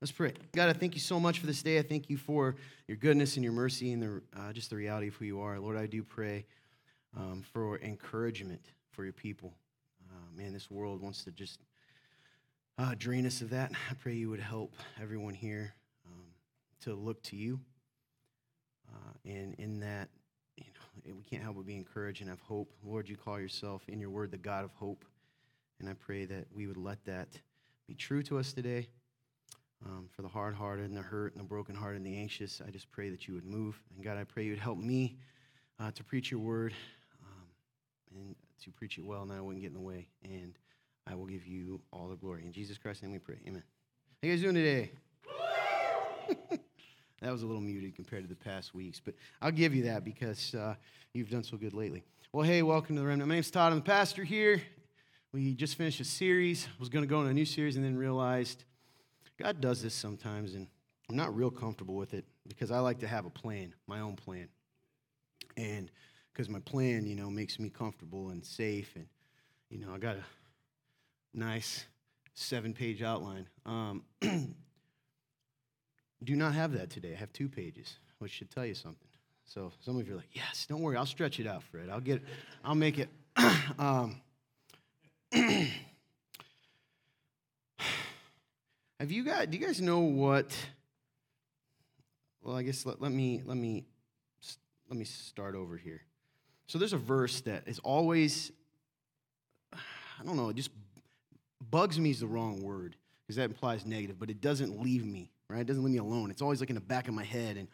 Let's pray. God, I thank you so much for this day. I thank you for your goodness and your mercy and the, uh, just the reality of who you are. Lord, I do pray um, for encouragement for your people. Uh, man, this world wants to just uh, drain us of that. I pray you would help everyone here um, to look to you. Uh, and in that, you know, we can't help but be encouraged and have hope. Lord, you call yourself in your word the God of hope. And I pray that we would let that be true to us today. Um, for the hard hearted and the hurt and the broken hearted and the anxious, I just pray that you would move. And God, I pray you would help me uh, to preach your word um, and to preach it well, and I wouldn't get in the way. And I will give you all the glory. In Jesus Christ's name we pray. Amen. How you guys doing today? that was a little muted compared to the past weeks, but I'll give you that because uh, you've done so good lately. Well, hey, welcome to the Remnant. My name's Todd. I'm the pastor here. We just finished a series. I was going to go on a new series and then realized God does this sometimes, and I'm not real comfortable with it because I like to have a plan, my own plan. And because my plan, you know, makes me comfortable and safe. And, you know, I got a nice seven page outline. Um, do not have that today. I have two pages, which should tell you something. So some of you are like, yes, don't worry, I'll stretch it out, Fred. I'll get, I'll make it. um, Have you guys, do you guys know what? Well, I guess let, let me let me let me start over here. So there's a verse that is always, I don't know, it just bugs me is the wrong word because that implies negative, but it doesn't leave me, right? It doesn't leave me alone. It's always like in the back of my head. And,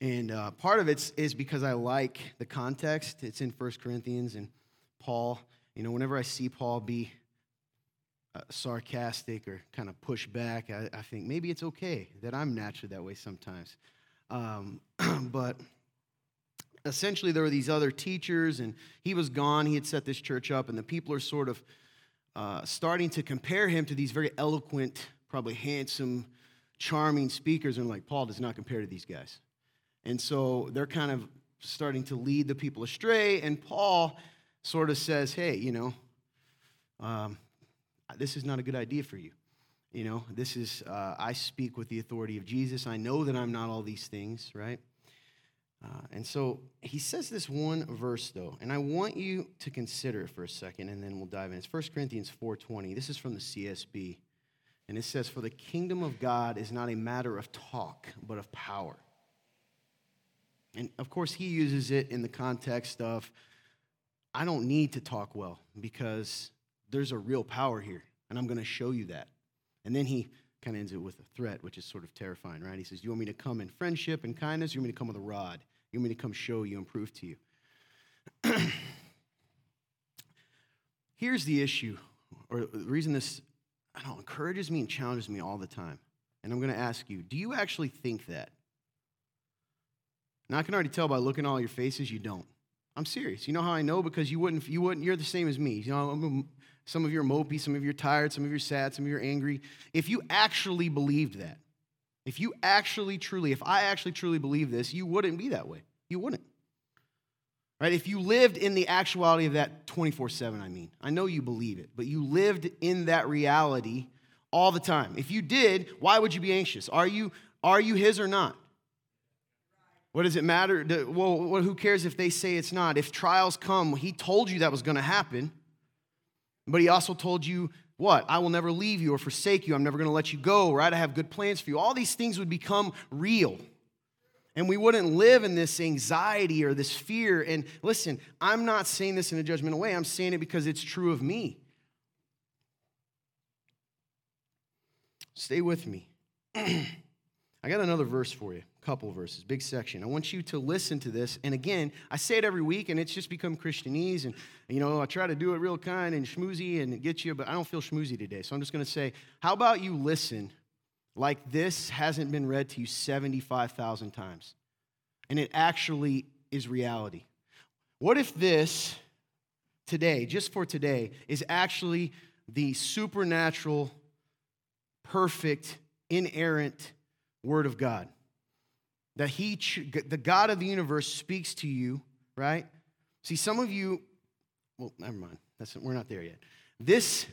and uh, part of it is because I like the context. It's in First Corinthians and Paul. You know, whenever I see Paul be uh, sarcastic or kind of push back, I, I, think maybe it's okay that I'm naturally that way sometimes. Um, but essentially, there were these other teachers, and he was gone. He had set this church up, and the people are sort of uh, starting to compare him to these very eloquent, probably handsome, charming speakers, and like, Paul does not compare to these guys. And so they're kind of starting to lead the people astray, and Paul sort of says, hey, you know, um, this is not a good idea for you. You know, this is, uh, I speak with the authority of Jesus. I know that I'm not all these things, right? Uh, and so he says this one verse though, and I want you to consider it for a second, and then we'll dive in. It's 1 Corinthians 4:20. This is from the CSB, and it says, "For the kingdom of God is not a matter of talk, but of power." And of course, he uses it in the context of, I don't need to talk well because there's a real power here, and I'm going to show you that. And then he kind of ends it with a threat, which is sort of terrifying, right? He says, You want me to come in friendship and kindness? You want me to come with a rod? You want me to come show you and prove to you? Here's the issue, or the reason this I don't encourages me and challenges me all the time. And I'm going to ask you, do you actually think that? Now I can already tell by looking at all your faces, you don't. I'm serious. You know how I know? Because you wouldn't, you wouldn't, you're the same as me. You know, some of you are mopey, some of you are tired, some of you are sad, some of you are angry. If you actually believed that, if you actually truly, if I actually truly believe this, you wouldn't be that way. You wouldn't. Right? If you lived in the actuality of that 24 7, I mean, I know you believe it, but you lived in that reality all the time. If you did, why would you be anxious? Are you, are you his or not? What does it matter? Well, who cares if they say it's not? If trials come, he told you that was going to happen. But he also told you what? I will never leave you or forsake you. I'm never going to let you go, right? I have good plans for you. All these things would become real. And we wouldn't live in this anxiety or this fear. And listen, I'm not saying this in a judgmental way. I'm saying it because it's true of me. Stay with me. I got another verse for you couple verses, big section. I want you to listen to this. And again, I say it every week, and it's just become Christianese. And, you know, I try to do it real kind and schmoozy and get you, but I don't feel schmoozy today. So I'm just going to say, how about you listen like this hasn't been read to you 75,000 times? And it actually is reality. What if this today, just for today, is actually the supernatural, perfect, inerrant Word of God? that he the god of the universe speaks to you right see some of you well never mind that's we're not there yet this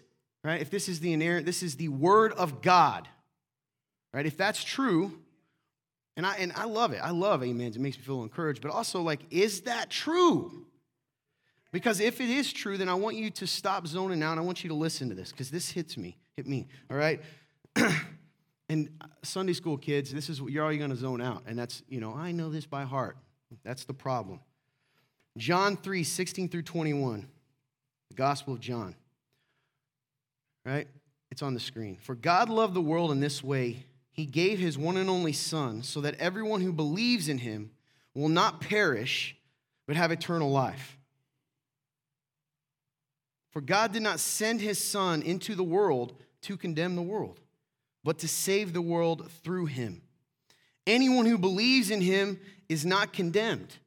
right if this is the inerrant this is the word of god right? If that's true, and I, and I love it. I love amens. It makes me feel encouraged. But also, like, is that true? Because if it is true, then I want you to stop zoning out. I want you to listen to this because this hits me. Hit me. All right. and uh, Sunday school kids, this is you're all going to zone out. And that's, you know, I know this by heart. That's the problem. John 3, 16 through 21. The Gospel of John. Right? It's on the screen. For God loved the world in this way, he gave his one and only Son, so that everyone who believes in him will not perish, but have eternal life. For God did not send his Son into the world to condemn the world, but to save the world through him. Anyone who believes in him is not condemned.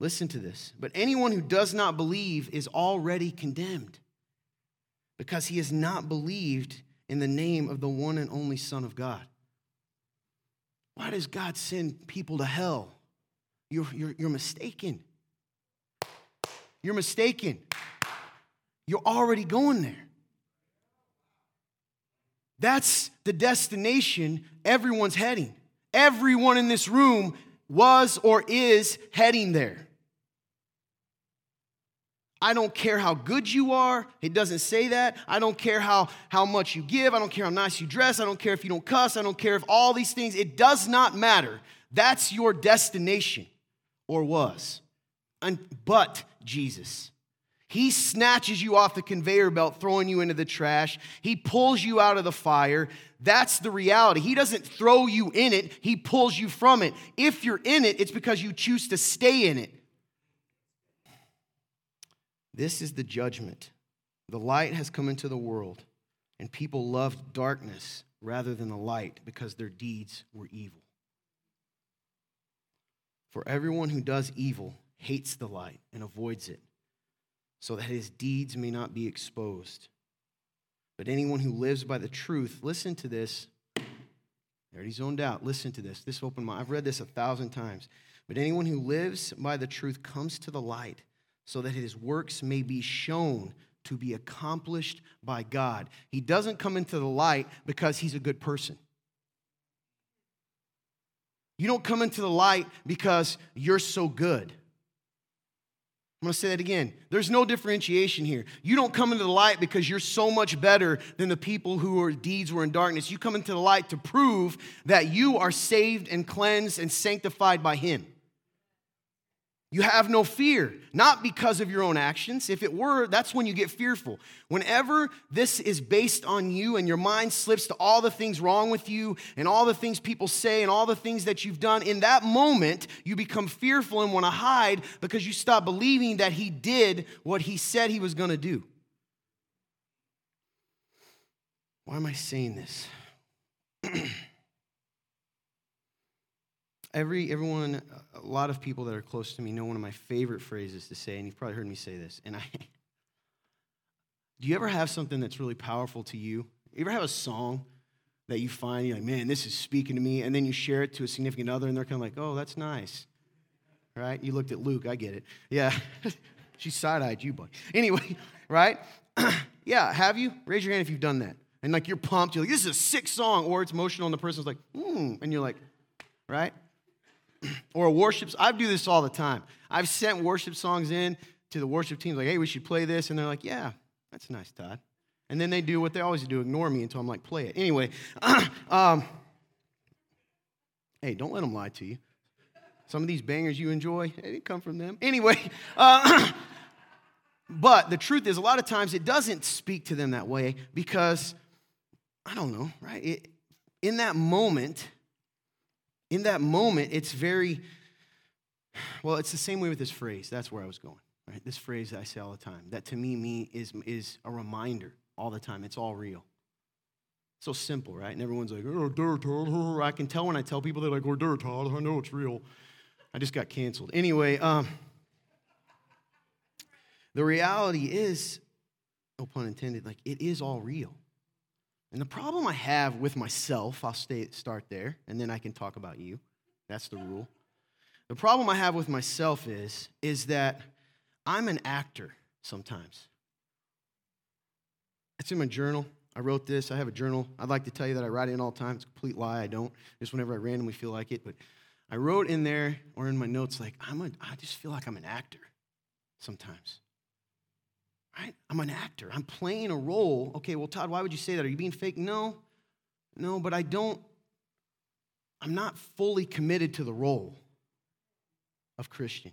Listen to this. But anyone who does not believe is already condemned because he has not believed in the name of the one and only Son of God. Why does God send people to hell? You're, you're, you're mistaken. You're mistaken. You're already going there. That's the destination everyone's heading. Everyone in this room was or is heading there. I don't care how good you are. It doesn't say that. I don't care how, how much you give. I don't care how nice you dress. I don't care if you don't cuss. I don't care if all these things. It does not matter. That's your destination or was. And, but Jesus. He snatches you off the conveyor belt, throwing you into the trash. He pulls you out of the fire. That's the reality. He doesn't throw you in it, He pulls you from it. If you're in it, it's because you choose to stay in it. This is the judgment. The light has come into the world, and people loved darkness rather than the light because their deeds were evil. For everyone who does evil hates the light and avoids it so that his deeds may not be exposed. But anyone who lives by the truth, listen to this. I already zoned out. Listen to this. This opened my. I've read this a thousand times. But anyone who lives by the truth comes to the light, so that his works may be shown to be accomplished by God. He doesn't come into the light because he's a good person. You don't come into the light because you're so good. I'm going to say that again. There's no differentiation here. You don't come into the light because you're so much better than the people who whose deeds were in darkness. You come into the light to prove that you are saved and cleansed and sanctified by Him. You have no fear, not because of your own actions. If it were, that's when you get fearful. Whenever this is based on you and your mind slips to all the things wrong with you and all the things people say and all the things that you've done, in that moment, you become fearful and want to hide because you stop believing that He did what He said He was going to do. Why am I saying this? Every, everyone, a lot of people that are close to me know one of my favorite phrases to say, and you've probably heard me say this. And I, do you ever have something that's really powerful to you? You ever have a song that you find, you're like, man, this is speaking to me, and then you share it to a significant other, and they're kind of like, oh, that's nice. Right? You looked at Luke, I get it. Yeah. she side eyed you, boy. Anyway, right? yeah, have you? Raise your hand if you've done that. And like you're pumped, you're like, this is a sick song, or it's emotional, and the person's like, hmm, and you're like, right? or a worship. I do this all the time. I've sent worship songs in to the worship teams, like, hey, we should play this. And they're like, yeah, that's nice, Todd. And then they do what they always do ignore me until I'm like, play it. Anyway, um, hey, don't let them lie to you. Some of these bangers you enjoy, they didn't come from them. Anyway, uh, but the truth is, a lot of times it doesn't speak to them that way because, I don't know, right? It, in that moment, in that moment, it's very, well, it's the same way with this phrase. That's where I was going, right? This phrase that I say all the time, that to me, me is, is a reminder all the time. It's all real. So simple, right? And everyone's like, oh, dirt, I can tell when I tell people they're like, oh, dirt, I know it's real. I just got canceled. Anyway, um, the reality is, no pun intended, like it is all real. And the problem I have with myself, I'll stay, start there, and then I can talk about you. That's the rule. The problem I have with myself is, is that I'm an actor sometimes. It's in my journal. I wrote this. I have a journal. I'd like to tell you that I write it in all the time. It's a complete lie. I don't. Just whenever I randomly feel like it. But I wrote in there or in my notes, like, I'm a, I just feel like I'm an actor sometimes. Right? I'm an actor. I'm playing a role. Okay, well, Todd, why would you say that? Are you being fake? No. No, but I don't, I'm not fully committed to the role of Christian.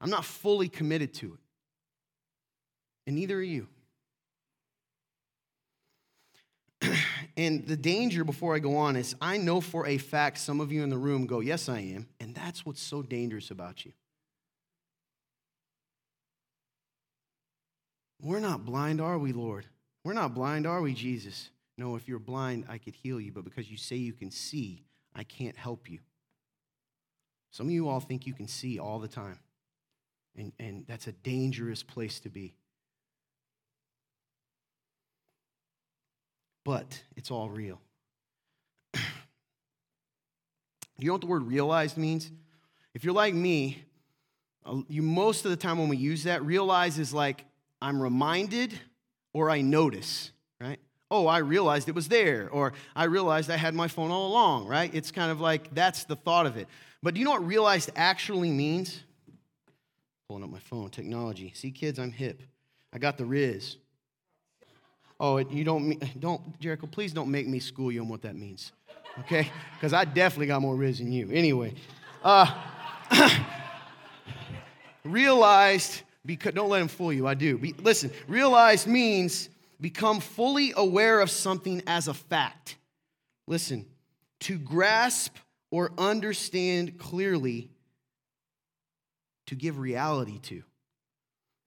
I'm not fully committed to it. And neither are you. and the danger before I go on is I know for a fact some of you in the room go, Yes, I am. And that's what's so dangerous about you. We're not blind, are we, Lord? We're not blind, are we, Jesus? No, if you're blind, I could heal you, but because you say you can see, I can't help you. Some of you all think you can see all the time, and, and that's a dangerous place to be. But it's all real. You know what the word realized means? If you're like me, uh, you most of the time when we use that, realize is like I'm reminded or I notice, right? Oh, I realized it was there, or I realized I had my phone all along, right? It's kind of like that's the thought of it. But do you know what realized actually means? Pulling up my phone, technology. See, kids, I'm hip. I got the Riz. Oh, you don't, don't, Jericho, please don't make me school you on what that means, okay? Because I definitely got more Riz than you. Anyway, uh, realized because, don't let him fool you. I do. Be, listen, realize means become fully aware of something as a fact. Listen, to grasp or understand clearly, to give reality to.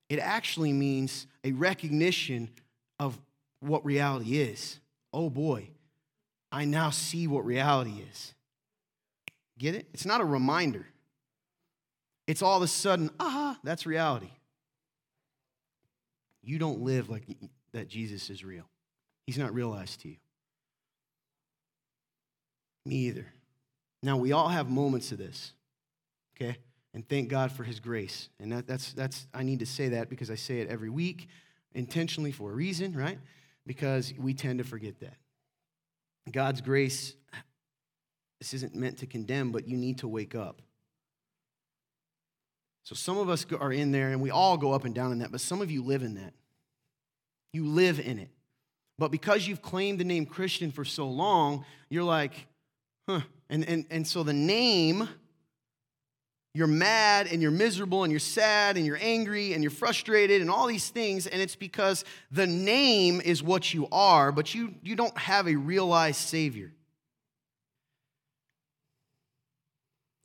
It actually means a recognition of what reality is. Oh boy, I now see what reality is. Get it? It's not a reminder. It's all of a sudden, ah, that's reality you don't live like that Jesus is real. He's not realized to you. Me either. Now, we all have moments of this, okay? And thank God for his grace. And that, that's, that's, I need to say that because I say it every week, intentionally for a reason, right? Because we tend to forget that. God's grace, this isn't meant to condemn, but you need to wake up. So some of us are in there, and we all go up and down in that, but some of you live in that. You live in it. But because you've claimed the name Christian for so long, you're like, huh. And, and, and so the name, you're mad and you're miserable and you're sad and you're angry and you're frustrated and all these things. And it's because the name is what you are, but you, you don't have a realized Savior.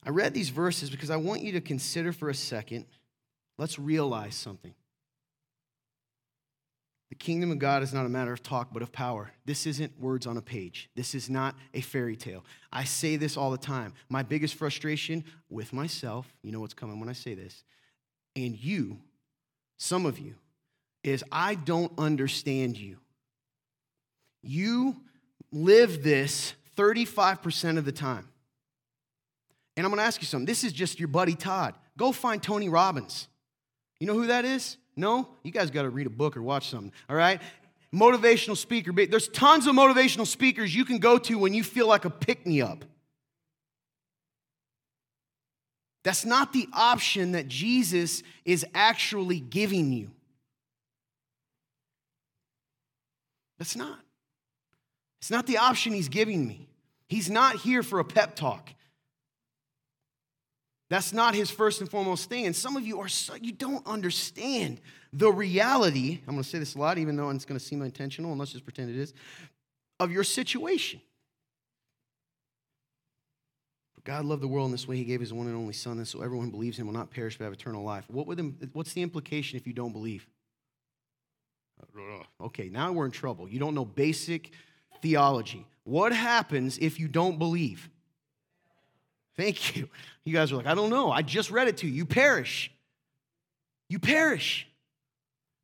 I read these verses because I want you to consider for a second. Let's realize something. The kingdom of God is not a matter of talk, but of power. This isn't words on a page. This is not a fairy tale. I say this all the time. My biggest frustration with myself, you know what's coming when I say this, and you, some of you, is I don't understand you. You live this 35% of the time. And I'm going to ask you something. This is just your buddy Todd. Go find Tony Robbins. You know who that is? No? You guys got to read a book or watch something, all right? Motivational speaker. There's tons of motivational speakers you can go to when you feel like a pick me up. That's not the option that Jesus is actually giving you. That's not. It's not the option he's giving me. He's not here for a pep talk. That's not his first and foremost thing. And some of you are so, you don't understand the reality. I'm going to say this a lot, even though it's going to seem intentional, and let's just pretend it is, of your situation. But God loved the world in this way, He gave His one and only Son, and so everyone believes Him will not perish but have eternal life. What would what's the implication if you don't believe? Okay, now we're in trouble. You don't know basic theology. What happens if you don't believe? Thank you. You guys are like, I don't know. I just read it to you. You perish. You perish.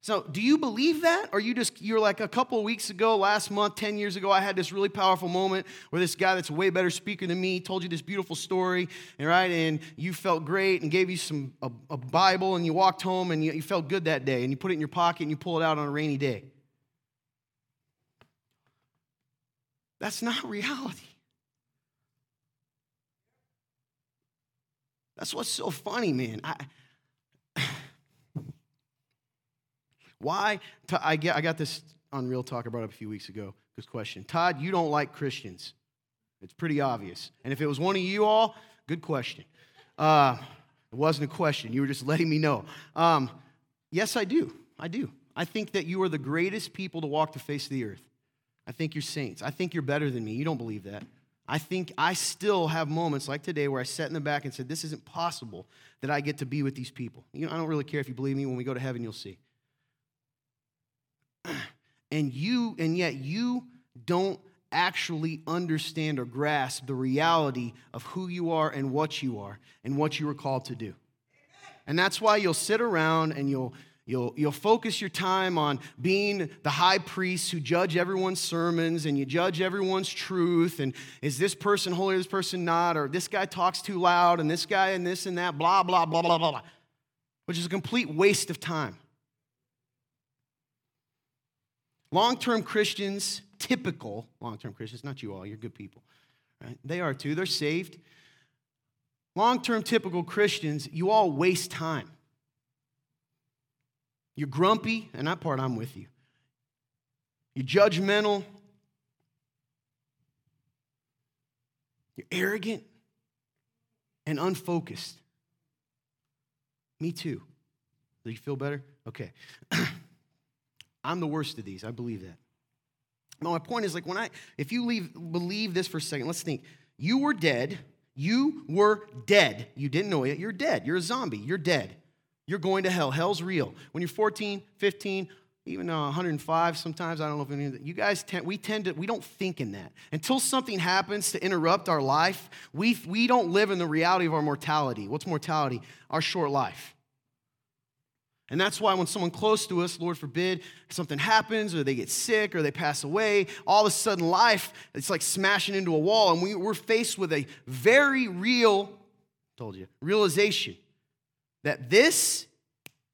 So, do you believe that? Or you just, you're like a couple of weeks ago, last month, 10 years ago, I had this really powerful moment where this guy that's a way better speaker than me told you this beautiful story, right? And you felt great and gave you some, a, a Bible and you walked home and you, you felt good that day and you put it in your pocket and you pull it out on a rainy day. That's not reality. That's what's so funny, man. I, why? I, get, I got this on Real Talk I brought up a few weeks ago. Good question. Todd, you don't like Christians. It's pretty obvious. And if it was one of you all, good question. Uh, it wasn't a question. You were just letting me know. Um, yes, I do. I do. I think that you are the greatest people to walk the face of the earth. I think you're saints. I think you're better than me. You don't believe that. I think I still have moments like today where I sat in the back and said, This isn't possible that I get to be with these people. You know, I don't really care if you believe me. When we go to heaven, you'll see. And you, and yet you don't actually understand or grasp the reality of who you are and what you are and what you were called to do. And that's why you'll sit around and you'll You'll, you'll focus your time on being the high priest who judge everyone's sermons and you judge everyone's truth. And is this person holy, this person not? Or this guy talks too loud and this guy and this and that, blah, blah, blah, blah, blah, which is a complete waste of time. Long term Christians, typical long term Christians, not you all, you're good people, right? They are too, they're saved. Long term typical Christians, you all waste time. You're grumpy, and that part I'm with you. You're judgmental. You're arrogant and unfocused. Me too. Do you feel better? Okay. I'm the worst of these. I believe that. No, my point is like when I, if you leave, believe this for a second, let's think. You were dead. You were dead. You didn't know it. You're dead. You're a zombie. You're dead. You're going to hell. Hell's real. When you're 14, 15, even uh, 105 sometimes, I don't know if any of that, you guys tend, we tend to, we don't think in that. Until something happens to interrupt our life, we, we don't live in the reality of our mortality. What's mortality? Our short life. And that's why when someone close to us, Lord forbid, something happens or they get sick or they pass away, all of a sudden life, it's like smashing into a wall. And we, we're faced with a very real, told you, realization that this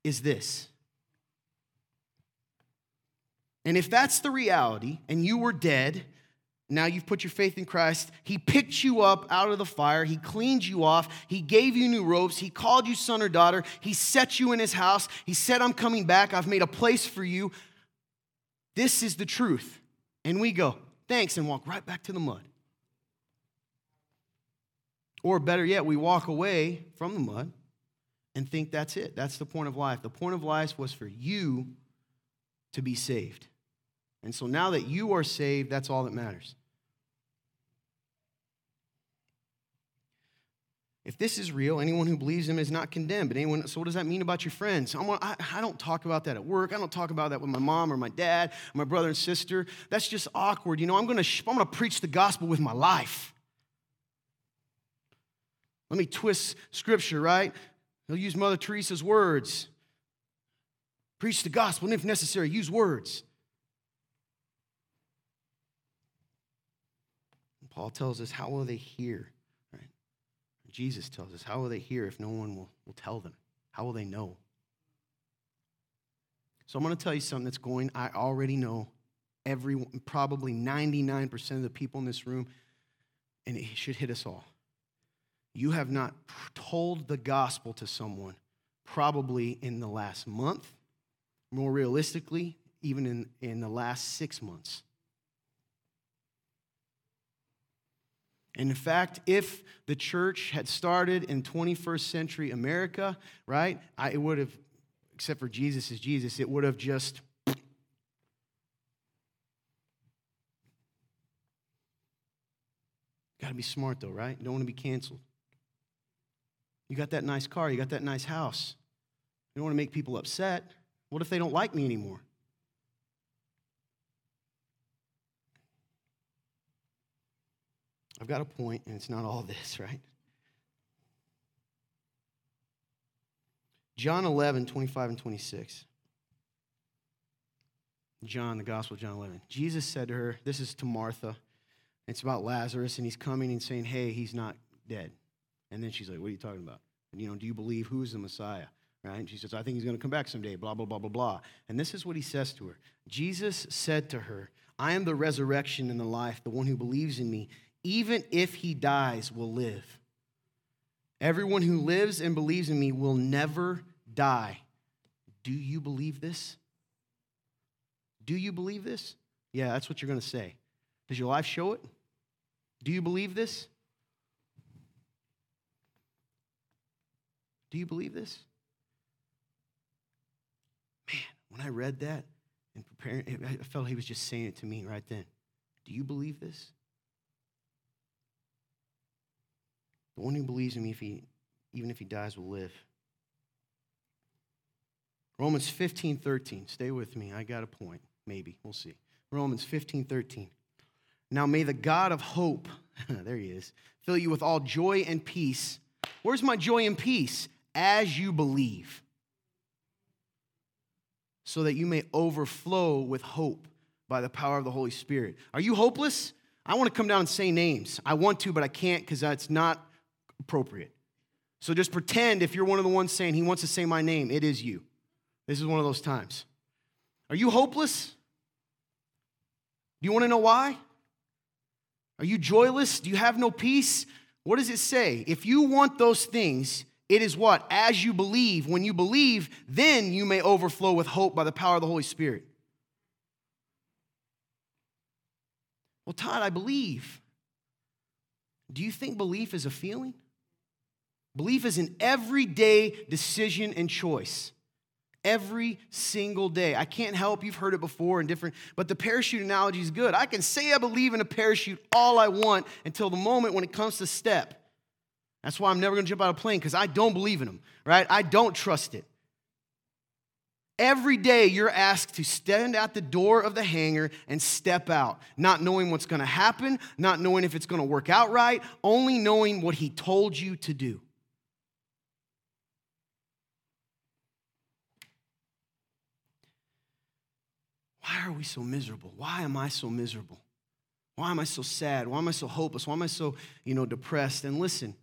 is this. And if that's the reality, and you were dead, now you've put your faith in Christ. He picked you up out of the fire. He cleaned you off. He gave you new robes. He called you son or daughter. He set you in his house. He said, I'm coming back. I've made a place for you. This is the truth. And we go, thanks, and walk right back to the mud. Or better yet, we walk away from the mud and think that's it. That's the point of life. The point of life was for you to be saved. And so now that you are saved, that's all that matters. If this is real, anyone who believes him is not condemned. But anyone, so what does that mean about your friends? I, I don't talk about that at work. I don't talk about that with my mom or my dad or my brother and sister. That's just awkward. You know, I'm to I'm to preach the gospel with my life. Let me twist scripture, right? He'll use Mother Teresa's words. Preach the gospel, and if necessary, use words. And Paul tells us, How will they hear? Right? Jesus tells us, How will they hear if no one will, will tell them? How will they know? So I'm going to tell you something that's going, I already know every, probably 99% of the people in this room, and it should hit us all you have not told the gospel to someone probably in the last month, more realistically, even in, in the last six months. And in fact, if the church had started in 21st century America, right, I, it would have, except for Jesus is Jesus, it would have just Got to be smart though, right? Don't want to be canceled. You got that nice car, you got that nice house. You don't want to make people upset. What if they don't like me anymore? I've got a point, and it's not all this, right? John 11, 25 and 26. John, the Gospel of John 11. Jesus said to her, This is to Martha. It's about Lazarus, and he's coming and saying, Hey, he's not dead. And then she's like, What are you talking about? And, you know, do you believe who's the Messiah? Right? And she says, I think he's going to come back someday, blah, blah, blah, blah, blah. And this is what he says to her Jesus said to her, I am the resurrection and the life. The one who believes in me, even if he dies, will live. Everyone who lives and believes in me will never die. Do you believe this? Do you believe this? Yeah, that's what you're going to say. Does your life show it? Do you believe this? Do you believe this? Man, when I read that and preparing, I felt he was just saying it to me right then. Do you believe this? The one who believes in me, if he, even if he dies, will live. Romans 15, 13. Stay with me. I got a point. Maybe. We'll see. Romans 15, 13. Now may the God of hope, there he is, fill you with all joy and peace. Where's my joy and peace? As you believe, so that you may overflow with hope by the power of the Holy Spirit. Are you hopeless? I want to come down and say names. I want to, but I can't because that's not appropriate. So just pretend if you're one of the ones saying he wants to say my name, it is you. This is one of those times. Are you hopeless? Do you want to know why? Are you joyless? Do you have no peace? What does it say? If you want those things, it is what? As you believe. When you believe, then you may overflow with hope by the power of the Holy Spirit. Well, Todd, I believe. Do you think belief is a feeling? Belief is an everyday decision and choice. Every single day. I can't help, you've heard it before in different, but the parachute analogy is good. I can say I believe in a parachute all I want until the moment when it comes to step. That's why I'm never gonna jump out of a plane because I don't believe in them, right? I don't trust it. Every day you're asked to stand at the door of the hangar and step out, not knowing what's gonna happen, not knowing if it's gonna work out right, only knowing what He told you to do. Why are we so miserable? Why am I so miserable? Why am I so sad? Why am I so hopeless? Why am I so, you know, depressed? And listen,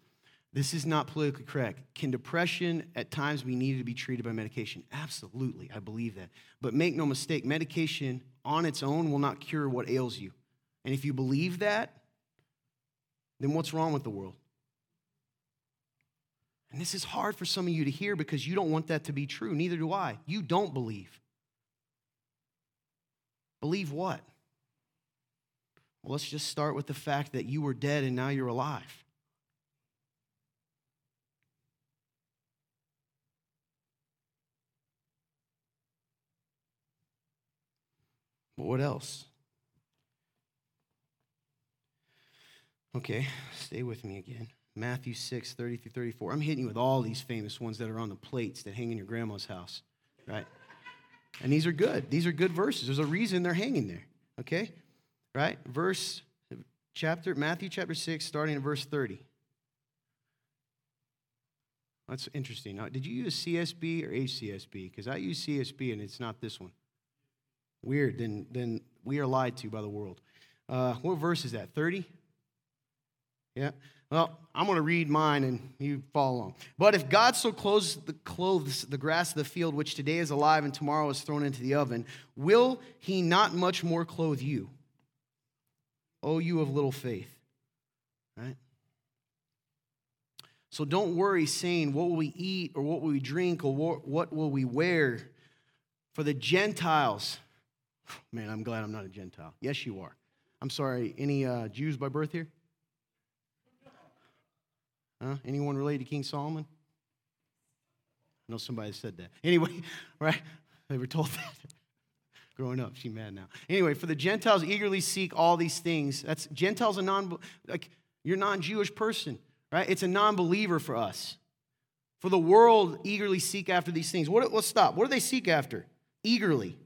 this is not politically correct. Can depression at times be needed to be treated by medication? Absolutely, I believe that. But make no mistake, medication on its own will not cure what ails you. And if you believe that, then what's wrong with the world? And this is hard for some of you to hear because you don't want that to be true. Neither do I. You don't believe. Believe what? Well, let's just start with the fact that you were dead and now you're alive. But what else? Okay, stay with me again. Matthew 6, 30 through 34. I'm hitting you with all these famous ones that are on the plates that hang in your grandma's house, right? And these are good. These are good verses. There's a reason they're hanging there. Okay? Right? Verse chapter Matthew chapter 6 starting at verse 30. That's interesting. Now, did you use CSB or HCSB? Because I use CSB and it's not this one. Weird. Then, then we are lied to by the world. Uh, what verse is that? 30? Yeah. Well, I'm going to read mine and you follow along. But if God so clothes the, clothes the grass of the field, which today is alive and tomorrow is thrown into the oven, will he not much more clothe you? O you of little faith. Right? So don't worry saying, What will we eat or what will we drink or what will we wear? For the Gentiles, man, I'm glad I'm not a Gentile. Yes, you are. I'm sorry, any uh, Jews by birth here? Huh? Anyone related to King Solomon? I know somebody said that. Anyway, right? They were told that. Growing up, she's mad now. Anyway, for the Gentiles eagerly seek all these things. That's Gentiles a non like you're non-Jewish person, right? It's a non-believer for us. For the world eagerly seek after these things. What, let's stop. What do they seek after? Eagerly.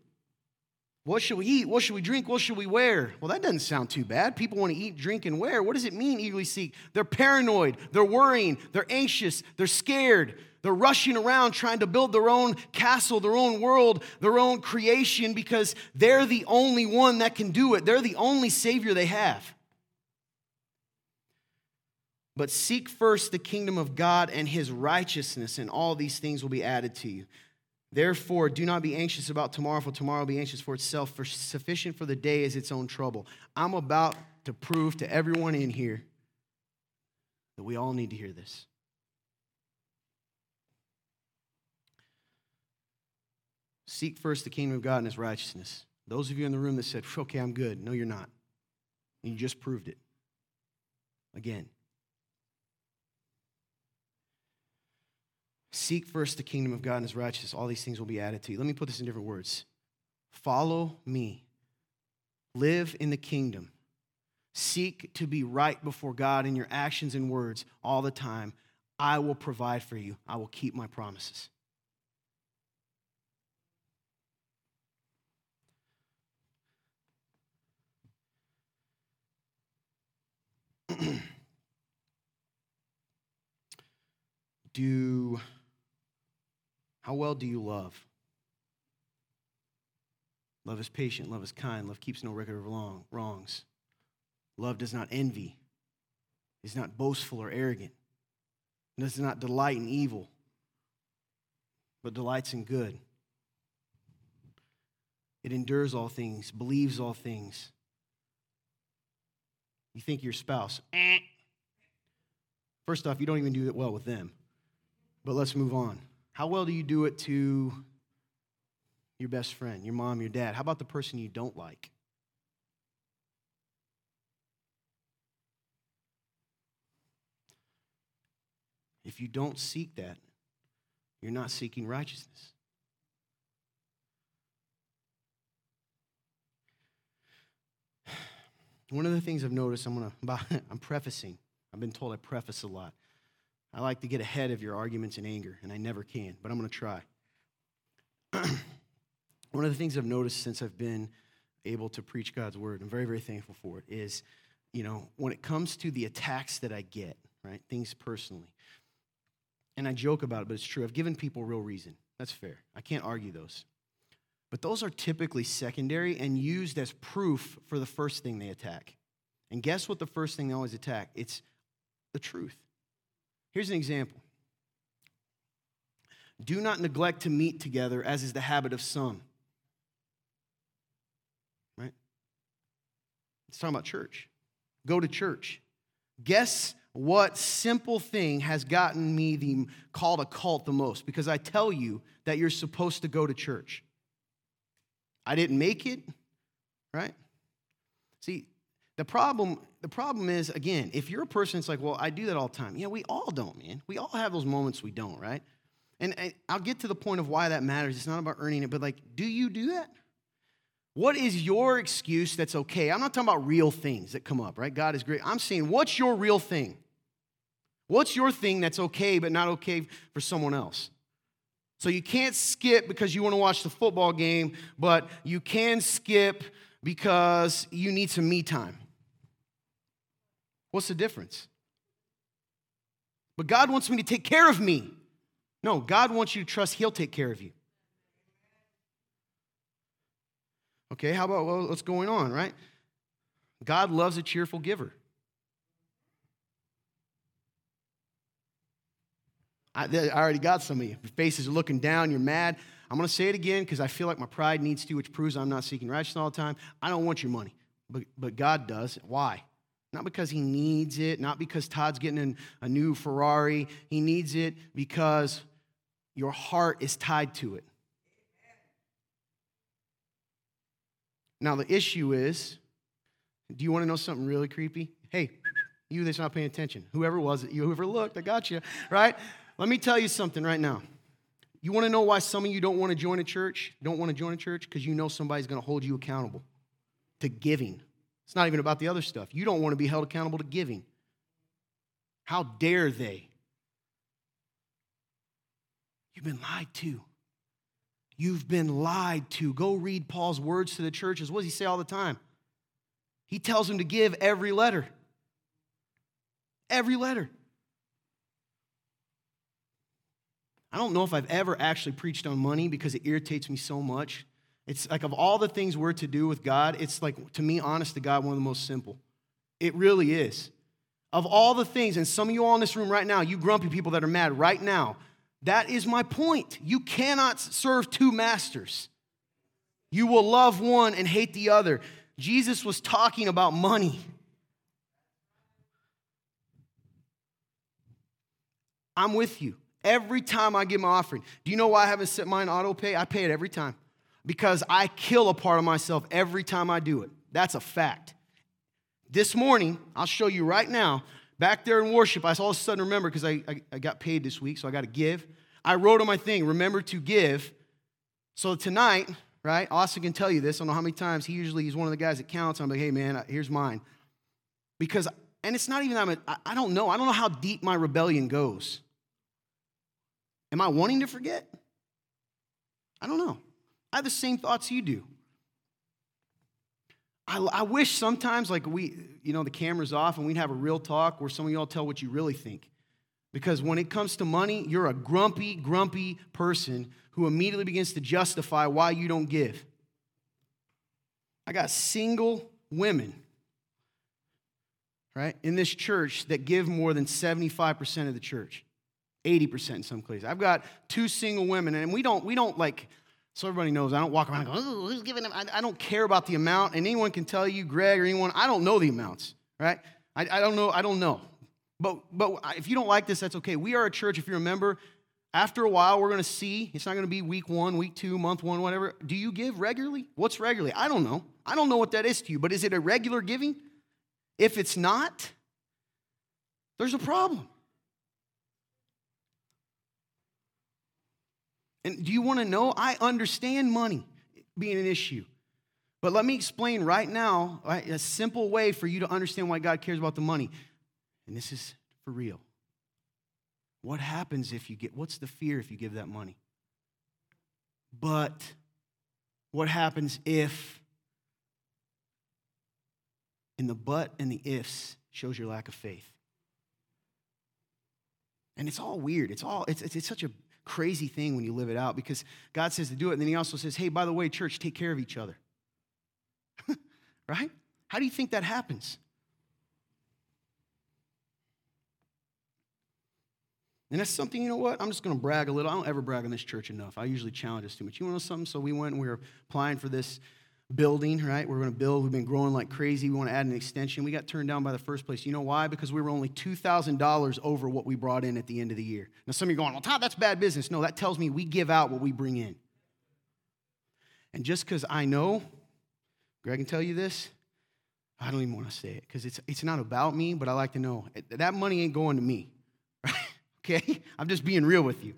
What should we eat? What should we drink? What should we wear? Well, that doesn't sound too bad. People want to eat, drink, and wear. What does it mean, eagerly seek? They're paranoid, they're worrying, they're anxious, they're scared, they're rushing around trying to build their own castle, their own world, their own creation because they're the only one that can do it. They're the only Savior they have. But seek first the kingdom of God and his righteousness, and all these things will be added to you. Therefore, do not be anxious about tomorrow, for tomorrow will be anxious for itself, for sufficient for the day is its own trouble. I'm about to prove to everyone in here that we all need to hear this. Seek first the kingdom of God and his righteousness. Those of you in the room that said, okay, I'm good. No, you're not. And you just proved it. Again. Seek first the kingdom of God and his righteousness. All these things will be added to you. Let me put this in different words. Follow me. Live in the kingdom. Seek to be right before God in your actions and words all the time. I will provide for you. I will keep my promises. do how well do you love? Love is patient, love is kind, love keeps no record of wrong, wrongs. Love does not envy, is not boastful or arrogant, does not delight in evil, but delights in good. It endures all things, believes all things. You think your spouse, eh. First off, you don't even do it well with them. But let's move on. How well do you do it to your best friend, your mom, your dad? How about the person you don't like? If you don't seek that, you're not seeking righteousness. One of the things I've noticed, I'm gonna, I'm prefacing. I've been told I preface a lot. I like to get ahead of your arguments and anger, and I never can, but I'm going to try. One of the things I've noticed since I've been able to preach God's word, I'm very, very thankful for it, is, you know, when it comes to the attacks that I get, right, things personally, and I joke about it, but it's true. I've given people real reason. That's fair. I can't argue those. But those are typically secondary and used as proof for the first thing they attack. And guess what the first thing they always attack? It's the truth. Here's an example Do not neglect to meet together, as is the habit of some. Right? It's talking about church. Go to church. Guess what simple thing has gotten me the called a cult the most? Because I tell you that you're supposed to go to church. I didn't make it, right? See, the problem, the problem is, again, if you're a person that's like, well, I do that all the time. Yeah, we all don't, man. We all have those moments we don't, right? And I'll get to the point of why that matters. It's not about earning it, but like, do you do that? What is your excuse that's okay? I'm not talking about real things that come up, right? God is great. I'm saying, what's your real thing? What's your thing that's okay but not okay for someone else? So you can't skip because you want to watch the football game, but you can skip because you need some me time. What's the difference? But God wants me to take care of me. No, God wants you to trust He'll take care of you. Okay, how about what's going on, right? God loves a cheerful giver. I, I already got some of you. Your faces are looking down, you're mad. I'm going to say it again because I feel like my pride needs to, which proves I'm not seeking righteousness all the time. I don't want your money, but, but God does. Why? Not because he needs it, not because Todd's getting a new Ferrari. He needs it because your heart is tied to it. Now, the issue is do you want to know something really creepy? Hey, you that's not paying attention, whoever was it, you whoever looked, I got you, right? Let me tell you something right now. You want to know why some of you don't want to join a church? Don't want to join a church? Because you know somebody's going to hold you accountable to giving. It's not even about the other stuff. You don't want to be held accountable to giving. How dare they? You've been lied to. You've been lied to. Go read Paul's words to the churches. What does he say all the time? He tells them to give every letter. Every letter. I don't know if I've ever actually preached on money because it irritates me so much. It's like of all the things we're to do with God, it's like, to me, honest to God, one of the most simple. It really is. Of all the things, and some of you all in this room right now, you grumpy people that are mad right now, That is my point. You cannot serve two masters. You will love one and hate the other. Jesus was talking about money. I'm with you. Every time I give my offering. Do you know why I haven't set mine auto pay? I pay it every time. Because I kill a part of myself every time I do it. That's a fact. This morning, I'll show you right now, back there in worship, I all of a sudden remember because I, I, I got paid this week, so I got to give. I wrote on my thing, remember to give. So tonight, right, Austin can tell you this. I don't know how many times he usually, he's one of the guys that counts. I'm like, hey, man, here's mine. Because, and it's not even, I'm I don't know. I don't know how deep my rebellion goes. Am I wanting to forget? I don't know. I have the same thoughts you do. I, I, wish sometimes, like we, you know, the camera's off and we'd have a real talk where some of y'all tell what you really think. Because when it comes to money, you're a grumpy, grumpy person who immediately begins to justify why you don't give. I got single women, right, in this church that give more than 75% of the church. 80% in some cases. I've got two single women, and we don't, we don't like, so everybody knows, I don't walk around and go, who's giving them? I, I, don't care about the amount, and anyone can tell you, Greg or anyone, I don't know the amounts, right? I, I don't know, I don't know. But, but if you don't like this, that's okay. We are a church, if you remember, after a while, we're going to see, it's not going to be week one, week two, month one, whatever. Do you give regularly? What's regularly? I don't know. I don't know what that is to you, but is it a regular giving? If it's not, there's a problem. And do you want to know? I understand money being an issue. But let me explain right now a simple way for you to understand why God cares about the money. And this is for real. What happens if you get, what's the fear if you give that money? But what happens if, and the but and the ifs shows your lack of faith? And it's all weird. It's all, it's, it's, it's such a crazy thing when you live it out because God says to do it. And then He also says, hey, by the way, church, take care of each other. right? How do you think that happens? And that's something, you know what? I'm just going to brag a little. I don't ever brag on this church enough. I usually challenge us too much. You want to know something? So we went and we were applying for this building, right? We're going to build. We've been growing like crazy. We want to add an extension. We got turned down by the first place. You know why? Because we were only $2,000 over what we brought in at the end of the year. Now, some of you are going, well, Todd, that's bad business. No, that tells me we give out what we bring in. And just because I know, Greg can tell you this, I don't even want to say it because it's, it's not about me, but I like to know that money ain't going to me. Right? okay? I'm just being real with you.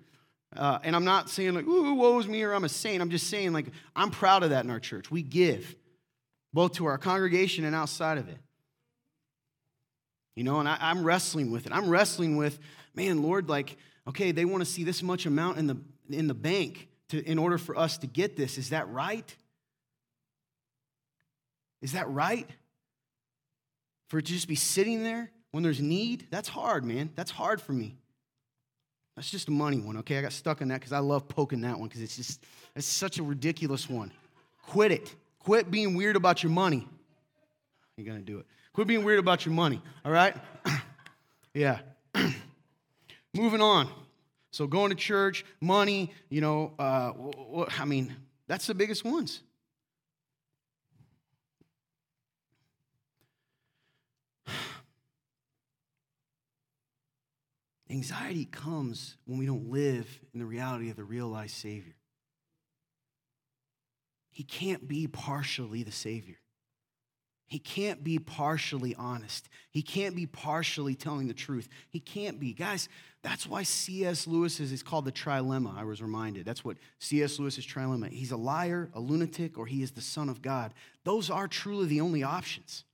Uh, and I'm not saying like, ooh, woe's me, or I'm a saint. I'm just saying like, I'm proud of that in our church. We give, both to our congregation and outside of it. You know, and I, am wrestling with it. I'm wrestling with, man, Lord, like, okay, they want to see this much amount in the in the bank to in order for us to get this. Is that right? Is that right? For it to just be sitting there when there's need? That's hard, man. That's hard for me. That's just a money one, okay? I got stuck on that because I love poking that one because it's just, it's such a ridiculous one. Quit it. Quit being weird about your money. You're going to do it. Quit being weird about your money, all right? yeah. Moving on. So going to church, money, you know, uh, I mean, that's the biggest ones. Anxiety comes when we don't live in the reality of the realized Savior. He can't be partially the Savior. He can't be partially honest. He can't be partially telling the truth. He can't be. Guys, that's why C.S. Lewis is, is called the trilemma, I was reminded. That's what C.S. Lewis is trilemma. He's a liar, a lunatic, or he is the Son of God. Those are truly the only options.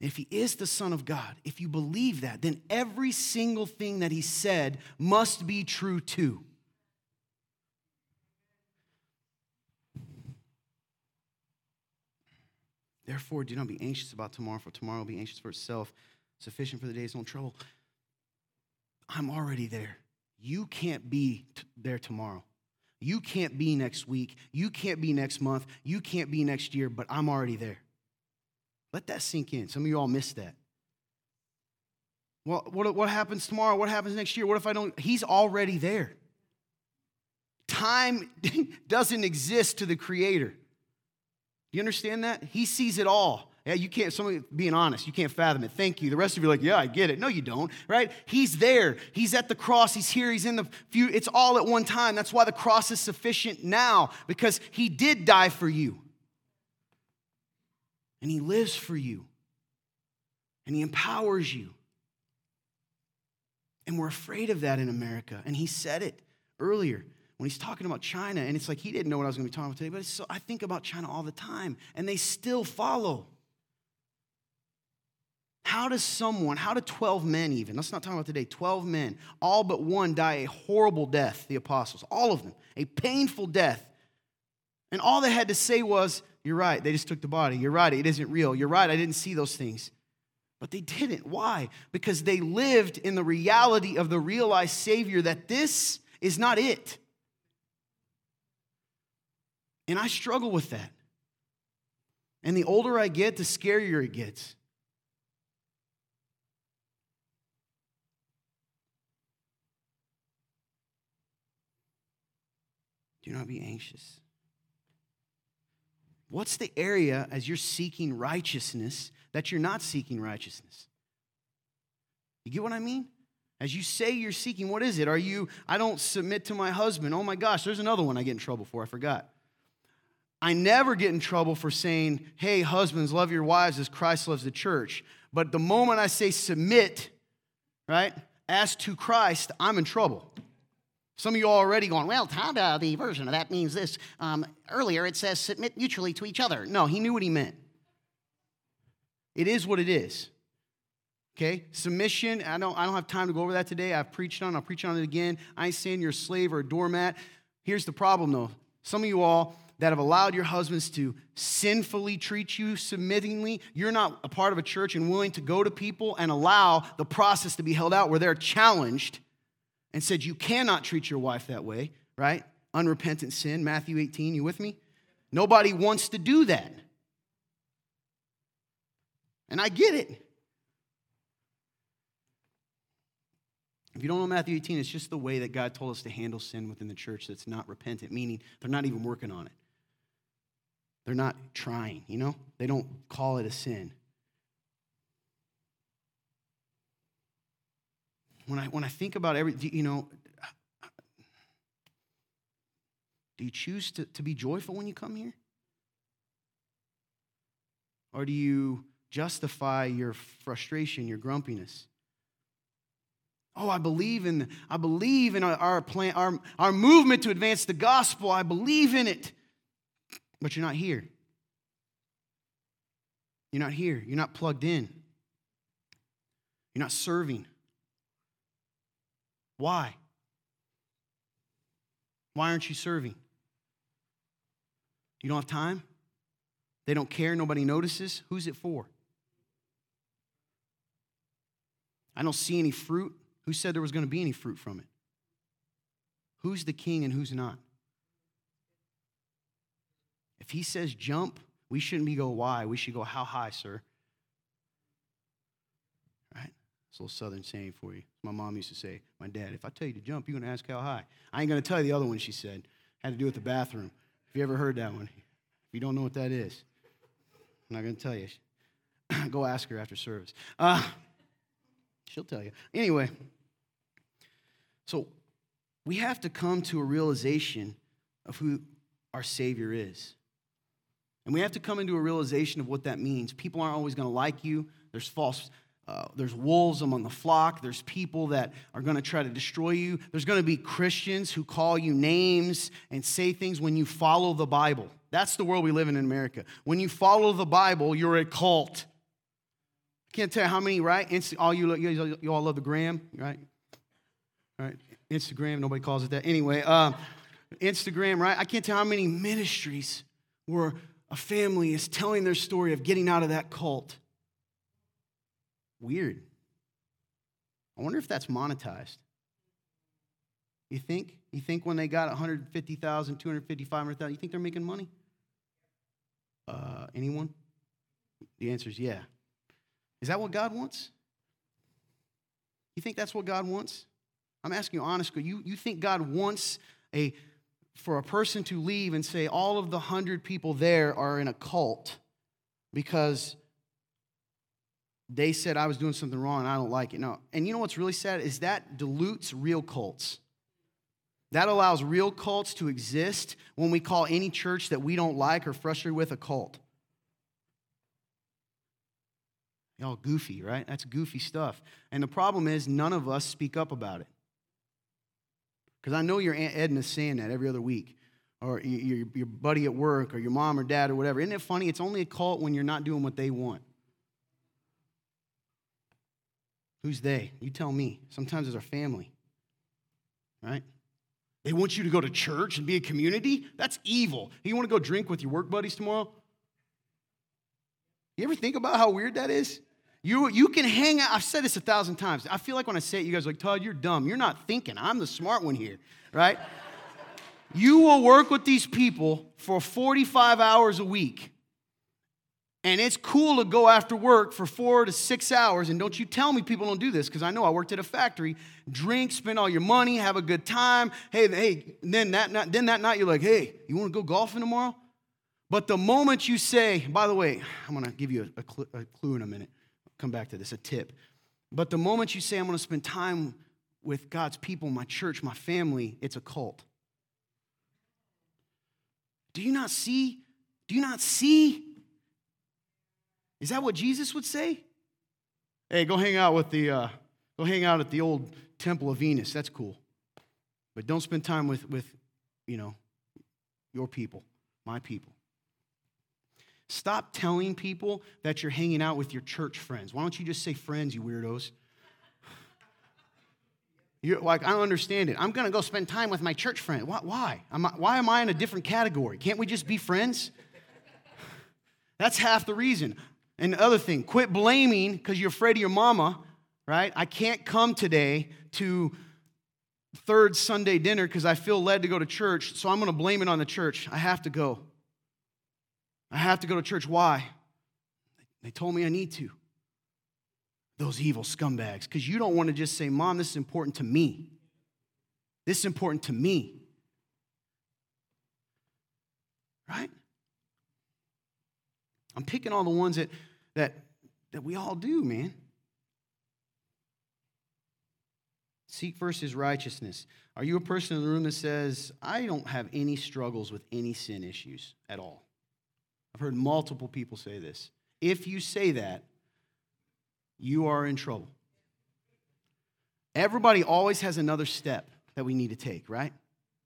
If he is the Son of God, if you believe that, then every single thing that he said must be true too. Therefore, do not be anxious about tomorrow, for tomorrow will be anxious for itself. Sufficient for the day's own trouble. I'm already there. You can't be t- there tomorrow. You can't be next week. You can't be next month. You can't be next year, but I'm already there. Let that sink in. Some of you all missed that. Well, what, what happens tomorrow? What happens next year? What if I don't? He's already there. Time doesn't exist to the Creator. You understand that? He sees it all. Yeah, you can't, somebody being honest, you can't fathom it. Thank you. The rest of you are like, yeah, I get it. No, you don't, right? He's there. He's at the cross. He's here. He's in the few. It's all at one time. That's why the cross is sufficient now, because he did die for you. And he lives for you. And he empowers you. And we're afraid of that in America. And he said it earlier when he's talking about China. And it's like he didn't know what I was going to be talking about today, but so, I think about China all the time. And they still follow. How does someone, how do 12 men even, let's not talk about today, 12 men, all but one die a horrible death, the apostles, all of them, a painful death. And all they had to say was, You're right, they just took the body. You're right, it isn't real. You're right, I didn't see those things. But they didn't. Why? Because they lived in the reality of the realized Savior that this is not it. And I struggle with that. And the older I get, the scarier it gets. Do not be anxious. What's the area as you're seeking righteousness that you're not seeking righteousness? You get what I mean? As you say you're seeking, what is it? Are you, I don't submit to my husband? Oh my gosh, there's another one I get in trouble for. I forgot. I never get in trouble for saying, hey, husbands, love your wives as Christ loves the church. But the moment I say submit, right, as to Christ, I'm in trouble. Some of you are already going, well, uh, the version of that means this. Um, earlier it says submit mutually to each other. No, he knew what he meant. It is what it is. Okay? Submission, I don't, I don't have time to go over that today. I've preached on I'll preach on it again. I ain't saying you're a slave or a doormat. Here's the problem though. Some of you all that have allowed your husbands to sinfully treat you submittingly, you're not a part of a church and willing to go to people and allow the process to be held out where they're challenged and said, You cannot treat your wife that way, right? Unrepentant sin, Matthew 18, you with me? Nobody wants to do that. And I get it. If you don't know Matthew 18, it's just the way that God told us to handle sin within the church that's not repentant, meaning they're not even working on it. They're not trying, you know? They don't call it a sin. When I, when I think about every, you know, do you choose to, to be joyful when you come here? Or do you justify your frustration, your grumpiness? Oh, I believe in I believe in our, plan, our, our movement to advance the gospel. I believe in it. But you're not here. You're not here. You're not plugged in. You're not serving. Why? Why aren't you serving? You don't have time? They don't care, nobody notices? Who's it for? I don't see any fruit. Who said there was going to be any fruit from it? Who's the king and who's not? If he says jump, we shouldn't be go why. We should go how high, sir. It's a little southern saying for you. My mom used to say, my dad, if I tell you to jump, you're going to ask how high. I ain't going to tell you the other one she said. Had to do with the bathroom. Have you ever heard that one? If you don't know what that is, I'm not going to tell you. Go ask her after service. Uh, she'll tell you. Anyway, so we have to come to a realization of who our Savior is. And we have to come into a realization of what that means. People aren't always going to like you. There's false uh, there's wolves among the flock. There's people that are going to try to destroy you. There's going to be Christians who call you names and say things when you follow the Bible. That's the world we live in in America. When you follow the Bible, you're a cult. I can't tell you how many, right? All you, you, you all love the gram, right? Right? Instagram, nobody calls it that. Anyway, uh, Instagram, right? I can't tell how many ministries where a family is telling their story of getting out of that cult Weird. I wonder if that's monetized. You think? You think when they got 150,000, 250, 500,000, you think they're making money? Uh, anyone? The answer is yeah. Is that what God wants? You think that's what God wants? I'm asking you honestly. You, you think God wants a for a person to leave and say all of the hundred people there are in a cult because they said I was doing something wrong and I don't like it. No. And you know what's really sad is that dilutes real cults. That allows real cults to exist when we call any church that we don't like or frustrated with a cult. Y'all goofy, right? That's goofy stuff. And the problem is, none of us speak up about it. Because I know your Aunt Edna's saying that every other week, or your, your buddy at work, or your mom or dad, or whatever. Isn't it funny? It's only a cult when you're not doing what they want. Who's they? You tell me. Sometimes it's our family, right? They want you to go to church and be a community? That's evil. You want to go drink with your work buddies tomorrow? You ever think about how weird that is? You, you can hang out. I've said this a thousand times. I feel like when I say it, you guys are like, Todd, you're dumb. You're not thinking. I'm the smart one here, right? you will work with these people for 45 hours a week. And it's cool to go after work for four to six hours. And don't you tell me people don't do this, because I know I worked at a factory. Drink, spend all your money, have a good time. Hey, hey, then that, night, then that night you're like, hey, you want to go golfing tomorrow? But the moment you say, by the way, I'm going to give you a, a, cl- a clue in a minute come back to this, a tip. But the moment you say, I'm going to spend time with God's people, my church, my family, it's a cult. Do you not see? Do you not see? Is that what Jesus would say? Hey, go hang out with the, uh, go hang out at the old Temple of Venus. That's cool. But don't spend time with, with, you know, your people, my people. Stop telling people that you're hanging out with your church friends. Why don't you just say friends, you weirdos? You're like, I don't understand it. I'm going to go spend time with my church friend. Why? Why? I, why am I in a different category? Can't we just be friends? That's half the reason. And the other thing, quit blaming because you're afraid of your mama, right? I can't come today to third Sunday dinner because I feel led to go to church, so I'm going to blame it on the church. I have to go. I have to go to church. Why? They told me I need to. Those evil scumbags. Because you don't want to just say, Mom, this is important to me. This is important to me. Right? I'm picking all the ones that, that, that we all do, man. Seek first his righteousness. Are you a person in the room that says, I don't have any struggles with any sin issues at all? I've heard multiple people say this. If you say that, you are in trouble. Everybody always has another step that we need to take, right?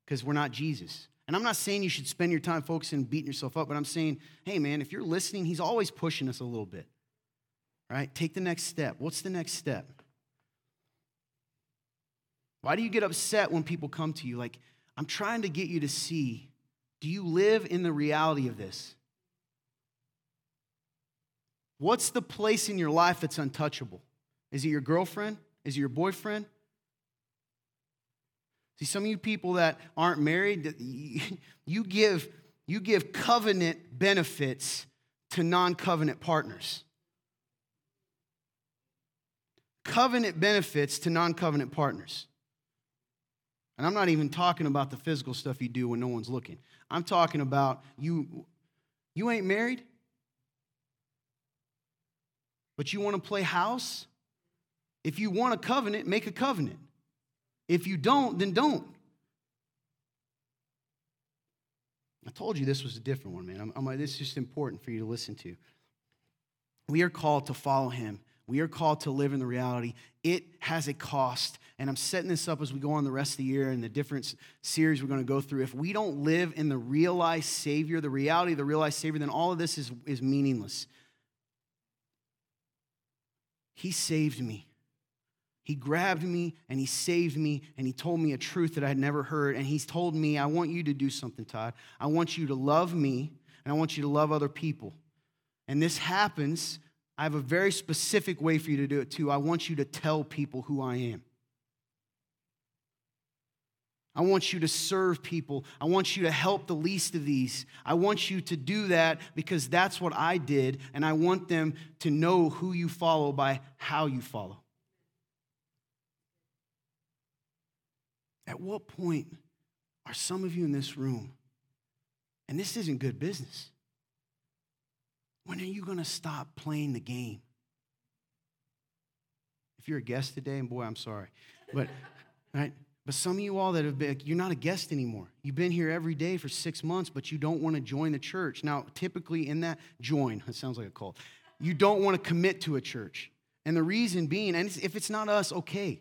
Because we're not Jesus. And I'm not saying you should spend your time focusing beating yourself up, but I'm saying, hey, man, if you're listening, he's always pushing us a little bit, right? Take the next step. What's the next step? Why do you get upset when people come to you? Like, I'm trying to get you to see do you live in the reality of this? What's the place in your life that's untouchable? Is it your girlfriend? Is it your boyfriend? See, some of you people that aren't married, you give, you give covenant benefits to non covenant partners. Covenant benefits to non covenant partners. And I'm not even talking about the physical stuff you do when no one's looking. I'm talking about you, you ain't married, but you want to play house? If you want a covenant, make a covenant. If you don't, then don't. I told you this was a different one, man. I'm, I'm, this is just important for you to listen to. We are called to follow him. We are called to live in the reality. It has a cost. And I'm setting this up as we go on the rest of the year and the different series we're going to go through. If we don't live in the realized Savior, the reality of the realized Savior, then all of this is, is meaningless. He saved me. He grabbed me and he saved me and he told me a truth that I had never heard. And he's told me, I want you to do something, Todd. I want you to love me and I want you to love other people. And this happens. I have a very specific way for you to do it too. I want you to tell people who I am. I want you to serve people. I want you to help the least of these. I want you to do that because that's what I did, and I want them to know who you follow by how you follow. At what point are some of you in this room, and this isn't good business, when are you going to stop playing the game? If you're a guest today, and boy, I'm sorry, but, right? But some of you all that have been, you're not a guest anymore. You've been here every day for six months, but you don't want to join the church. Now, typically in that, join, it sounds like a cult. You don't want to commit to a church. And the reason being, and if it's not us, okay.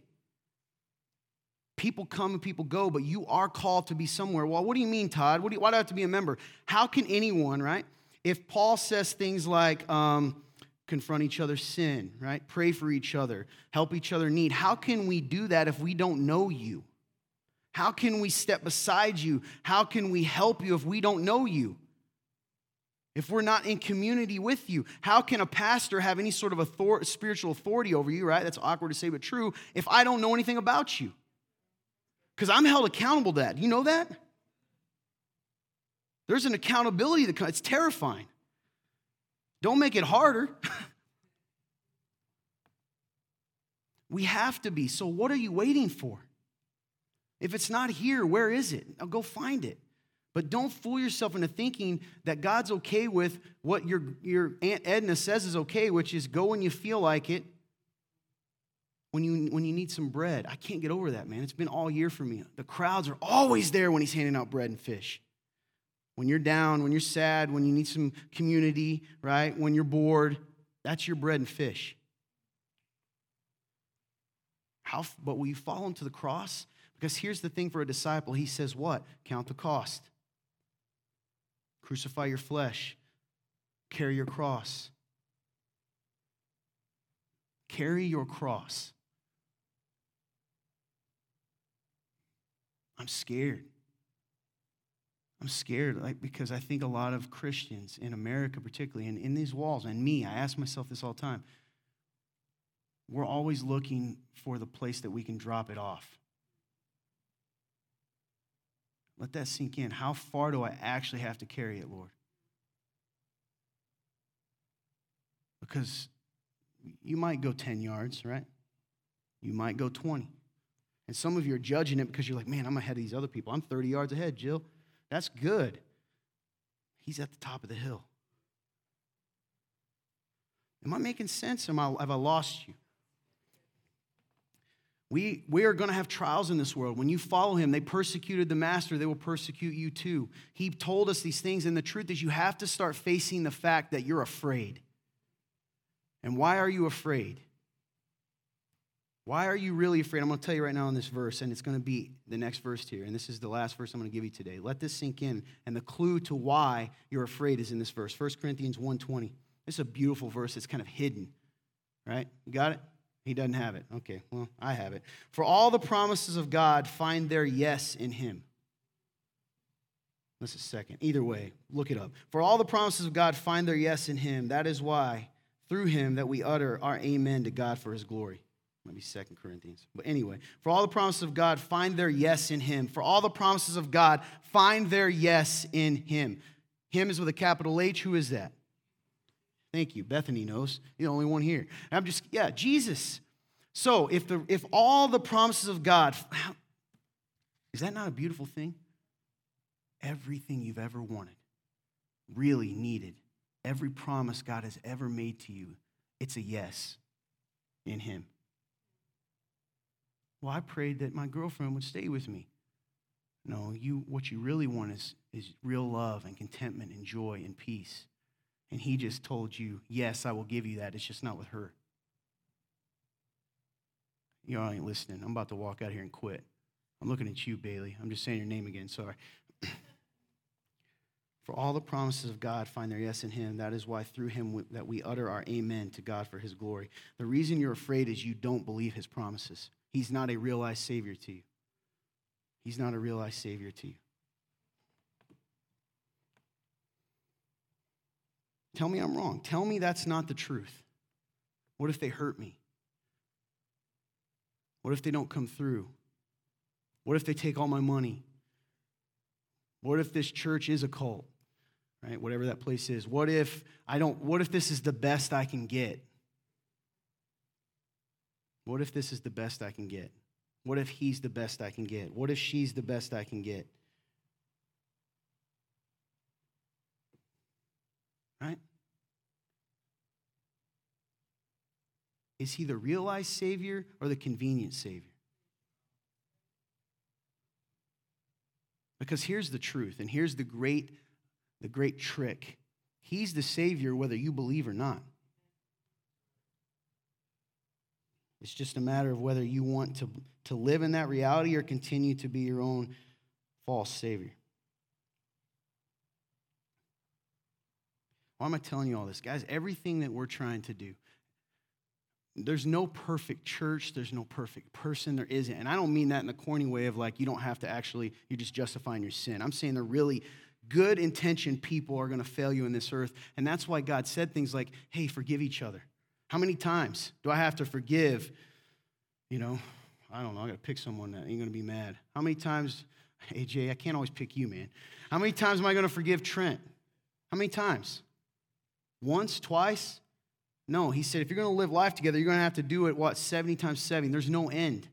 People come and people go, but you are called to be somewhere. Well, what do you mean, Todd? Do you, why do I have to be a member? How can anyone, right? If Paul says things like, um, confront each other's sin, right? Pray for each other, help each other need. How can we do that if we don't know you? How can we step beside you? How can we help you if we don't know you? If we're not in community with you, how can a pastor have any sort of author- spiritual authority over you, right? That's awkward to say, but true, if I don't know anything about you? Because I'm held accountable to that. You know that? There's an accountability that comes, it's terrifying. Don't make it harder. we have to be. So, what are you waiting for? If it's not here, where is it? Now go find it. But don't fool yourself into thinking that God's okay with what your, your Aunt Edna says is okay, which is go when you feel like it, when you, when you need some bread. I can't get over that, man. It's been all year for me. The crowds are always there when he's handing out bread and fish. When you're down, when you're sad, when you need some community, right? When you're bored, that's your bread and fish. How, but will you follow him to the cross? Because here's the thing for a disciple he says, What? Count the cost. Crucify your flesh, carry your cross. Carry your cross. I'm scared. I'm scared like, because I think a lot of Christians in America, particularly, and in these walls, and me, I ask myself this all the time. We're always looking for the place that we can drop it off. Let that sink in. How far do I actually have to carry it, Lord? Because you might go 10 yards, right? You might go 20. And some of you are judging it because you're like, man, I'm ahead of these other people. I'm 30 yards ahead, Jill. That's good. He's at the top of the hill. Am I making sense? Am I, have I lost you? We, we are going to have trials in this world. When you follow him, they persecuted the master, they will persecute you too. He told us these things, and the truth is, you have to start facing the fact that you're afraid. And why are you afraid? Why are you really afraid? I'm going to tell you right now in this verse, and it's going to be the next verse here. And this is the last verse I'm going to give you today. Let this sink in. And the clue to why you're afraid is in this verse 1 Corinthians 1.20. This is a beautiful verse that's kind of hidden, right? You got it? He doesn't have it. Okay, well, I have it. For all the promises of God find their yes in him. This is second. Either way, look it up. For all the promises of God find their yes in him. That is why, through him, that we utter our amen to God for his glory. Maybe Second Corinthians. But anyway, for all the promises of God, find their yes in Him. For all the promises of God, find their yes in Him. Him is with a capital H. Who is that? Thank you. Bethany knows. You're the only one here. I'm just, yeah, Jesus. So if the if all the promises of God, is that not a beautiful thing? Everything you've ever wanted, really needed, every promise God has ever made to you, it's a yes in Him. Well, I prayed that my girlfriend would stay with me. No, you what you really want is, is real love and contentment and joy and peace. And he just told you, yes, I will give you that. It's just not with her. You all ain't listening. I'm about to walk out here and quit. I'm looking at you, Bailey. I'm just saying your name again. Sorry. for all the promises of God find their yes in him. That is why through him that we utter our amen to God for his glory. The reason you're afraid is you don't believe his promises. He's not a realized Savior to you. He's not a realized Savior to you. Tell me I'm wrong. Tell me that's not the truth. What if they hurt me? What if they don't come through? What if they take all my money? What if this church is a cult? Right? Whatever that place is. What if I don't what if this is the best I can get? What if this is the best I can get? What if he's the best I can get? What if she's the best I can get? Right? Is he the realized Savior or the convenient Savior? Because here's the truth, and here's the great, the great trick. He's the Savior whether you believe or not. It's just a matter of whether you want to, to live in that reality or continue to be your own false Savior. Why am I telling you all this? Guys, everything that we're trying to do, there's no perfect church, there's no perfect person, there isn't. And I don't mean that in a corny way of like you don't have to actually, you're just justifying your sin. I'm saying they're really good intentioned people are going to fail you in this earth. And that's why God said things like, hey, forgive each other. How many times do I have to forgive? You know, I don't know. I got to pick someone that ain't going to be mad. How many times, AJ, I can't always pick you, man. How many times am I going to forgive Trent? How many times? Once, twice? No, he said, if you're going to live life together, you're going to have to do it, what, 70 times 70. There's no end.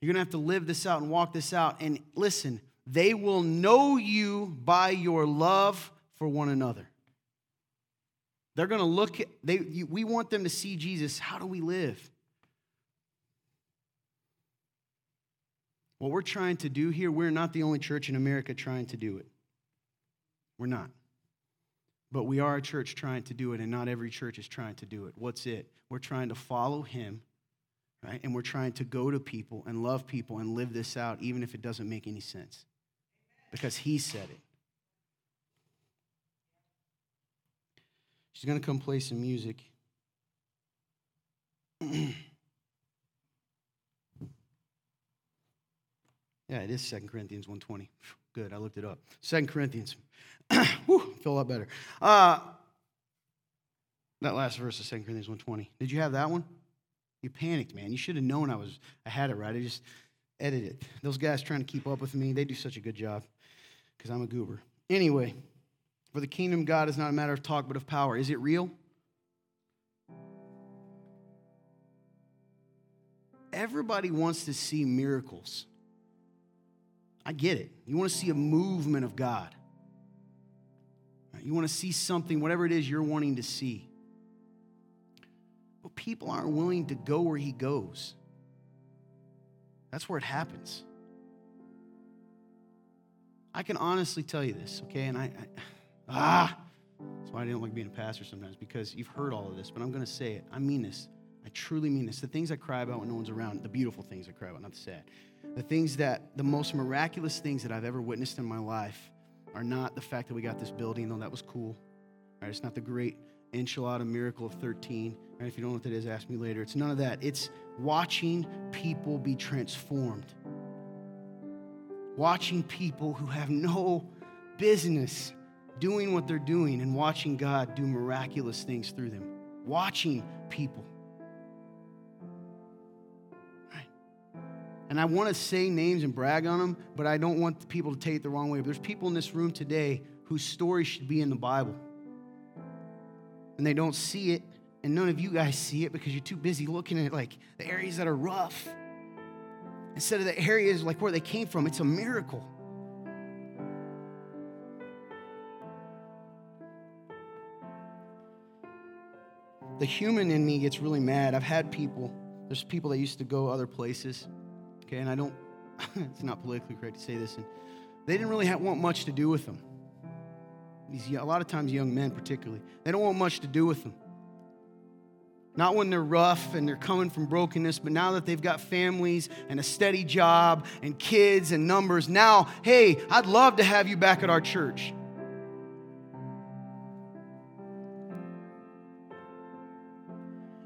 You're going to have to live this out and walk this out. And listen, they will know you by your love for one another. They're going to look at, they, we want them to see Jesus. How do we live? What we're trying to do here, we're not the only church in America trying to do it. We're not. But we are a church trying to do it, and not every church is trying to do it. What's it? We're trying to follow Him, right? And we're trying to go to people and love people and live this out, even if it doesn't make any sense. Because He said it. She's going to come play some music. yeah, it is 2 Corinthians 120. Good, I looked it up. 2 Corinthians. Whew, feel a lot better. Uh, that last verse of 2 Corinthians 120. Did you have that one? You panicked, man. You should have known I was I had it right. I just edited it. Those guys trying to keep up with me, they do such a good job because I'm a goober. Anyway, for the kingdom of God is not a matter of talk, but of power. Is it real? Everybody wants to see miracles. I get it. You want to see a movement of God. You want to see something, whatever it is you're wanting to see. But people aren't willing to go where He goes. That's where it happens. I can honestly tell you this, okay? And I, I Ah! That's why I didn't like being a pastor sometimes, because you've heard all of this, but I'm going to say it. I mean this. I truly mean this. The things I cry about when no one's around, the beautiful things I cry about, not the sad. The things that, the most miraculous things that I've ever witnessed in my life are not the fact that we got this building, though that was cool. Right? It's not the great enchilada miracle of 13. Right? If you don't know what that is, ask me later. It's none of that. It's watching people be transformed. Watching people who have no business doing what they're doing and watching God do miraculous things through them. Watching people. And I want to say names and brag on them, but I don't want people to take it the wrong way. But there's people in this room today whose story should be in the Bible. And they don't see it, and none of you guys see it because you're too busy looking at like the areas that are rough. Instead of the areas like where they came from, it's a miracle. The human in me gets really mad. I've had people, there's people that used to go other places, okay, and I don't, it's not politically correct to say this, and they didn't really have, want much to do with them. These, a lot of times, young men particularly, they don't want much to do with them. Not when they're rough and they're coming from brokenness, but now that they've got families and a steady job and kids and numbers, now, hey, I'd love to have you back at our church.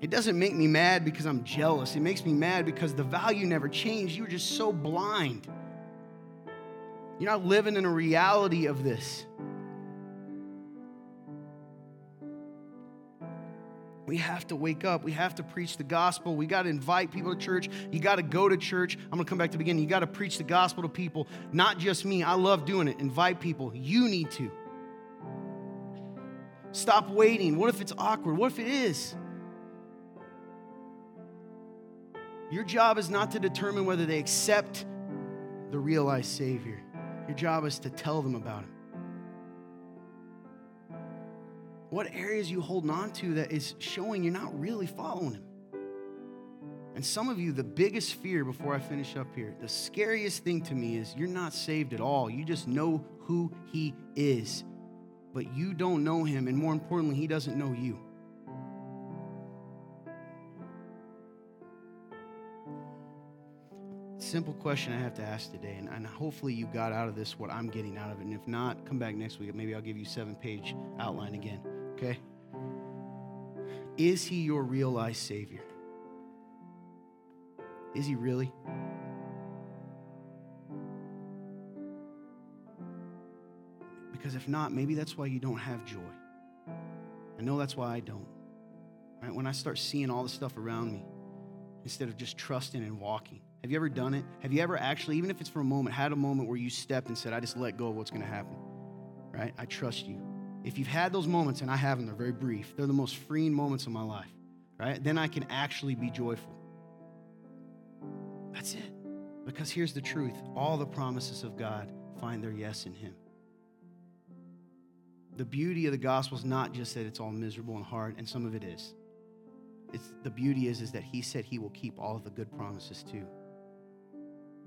It doesn't make me mad because I'm jealous. It makes me mad because the value never changed. You were just so blind. You're not living in a reality of this. We have to wake up. We have to preach the gospel. We got to invite people to church. You got to go to church. I'm going to come back to the beginning. You got to preach the gospel to people, not just me. I love doing it. Invite people. You need to. Stop waiting. What if it's awkward? What if it is? Your job is not to determine whether they accept the realized Savior. Your job is to tell them about Him. What areas you holding on to that is showing you're not really following Him? And some of you, the biggest fear before I finish up here, the scariest thing to me is you're not saved at all. You just know who He is, but you don't know Him, and more importantly, He doesn't know you. Simple question I have to ask today, and, and hopefully you got out of this what I'm getting out of it. And if not, come back next week. Maybe I'll give you seven page outline again. Okay? Is he your realized Savior? Is he really? Because if not, maybe that's why you don't have joy. I know that's why I don't. Right? When I start seeing all the stuff around me, instead of just trusting and walking. Have you ever done it? Have you ever actually, even if it's for a moment, had a moment where you stepped and said, I just let go of what's going to happen? Right? I trust you. If you've had those moments, and I haven't, they're very brief, they're the most freeing moments of my life, right? Then I can actually be joyful. That's it. Because here's the truth all the promises of God find their yes in Him. The beauty of the gospel is not just that it's all miserable and hard, and some of it is. It's, the beauty is, is that He said He will keep all of the good promises too.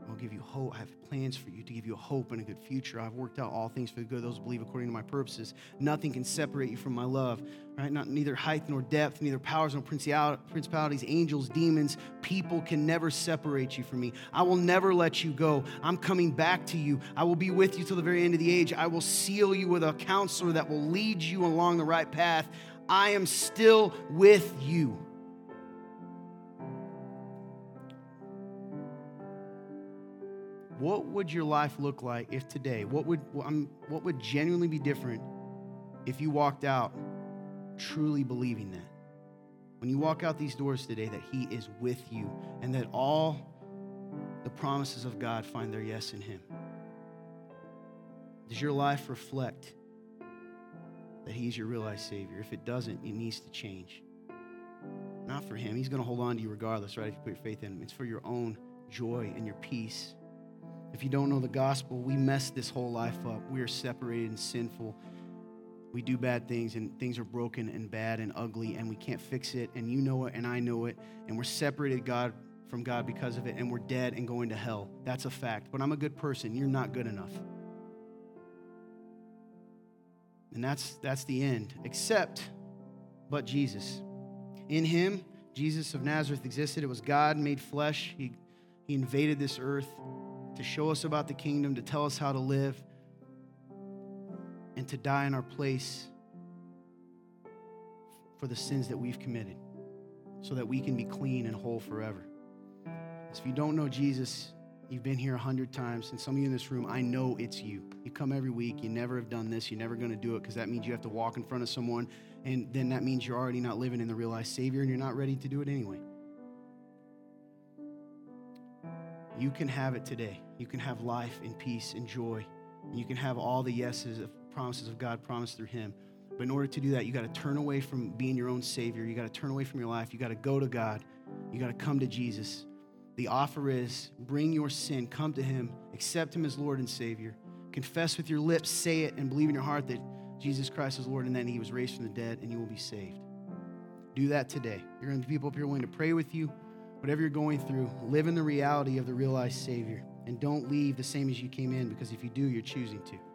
I'll give you hope. I have plans for you to give you a hope and a good future. I've worked out all things for the good of those who believe according to my purposes. Nothing can separate you from my love, right? Not neither height nor depth, neither powers nor principalities, angels, demons, people can never separate you from me. I will never let you go. I'm coming back to you. I will be with you till the very end of the age. I will seal you with a counselor that will lead you along the right path. I am still with you. What would your life look like if today, what would, what would genuinely be different if you walked out truly believing that? When you walk out these doors today, that He is with you and that all the promises of God find their yes in Him. Does your life reflect that He's your realized Savior? If it doesn't, it needs to change. Not for Him. He's going to hold on to you regardless, right? If you put your faith in Him, it's for your own joy and your peace if you don't know the gospel, we mess this whole life up. We are separated and sinful. We do bad things, and things are broken and bad and ugly, and we can't fix it. And you know it, and I know it. And we're separated God from God because of it, and we're dead and going to hell. That's a fact. But I'm a good person. You're not good enough. And that's that's the end. Except but Jesus. In him, Jesus of Nazareth existed. It was God made flesh. He, he invaded this earth to show us about the kingdom, to tell us how to live, and to die in our place for the sins that we've committed so that we can be clean and whole forever. If you don't know Jesus, you've been here a hundred times, and some of you in this room, I know it's you. You come every week, you never have done this, you're never to do it because that means you have to walk in front of someone, and then that means you're already not living in the real life Savior and you're not ready to do it anyway. You can have it today. You can have life and peace and joy. And you can have all the yeses of promises of God promised through Him. But in order to do that, you got to turn away from being your own Savior. You got to turn away from your life. You got to go to God. You got to come to Jesus. The offer is bring your sin, come to Him, accept Him as Lord and Savior. Confess with your lips, say it, and believe in your heart that Jesus Christ is Lord and that He was raised from the dead, and you will be saved. Do that today. You're going to be people up here willing to pray with you whatever you're going through, live in the reality of the realized Savior. And don't leave the same as you came in because if you do, you're choosing to.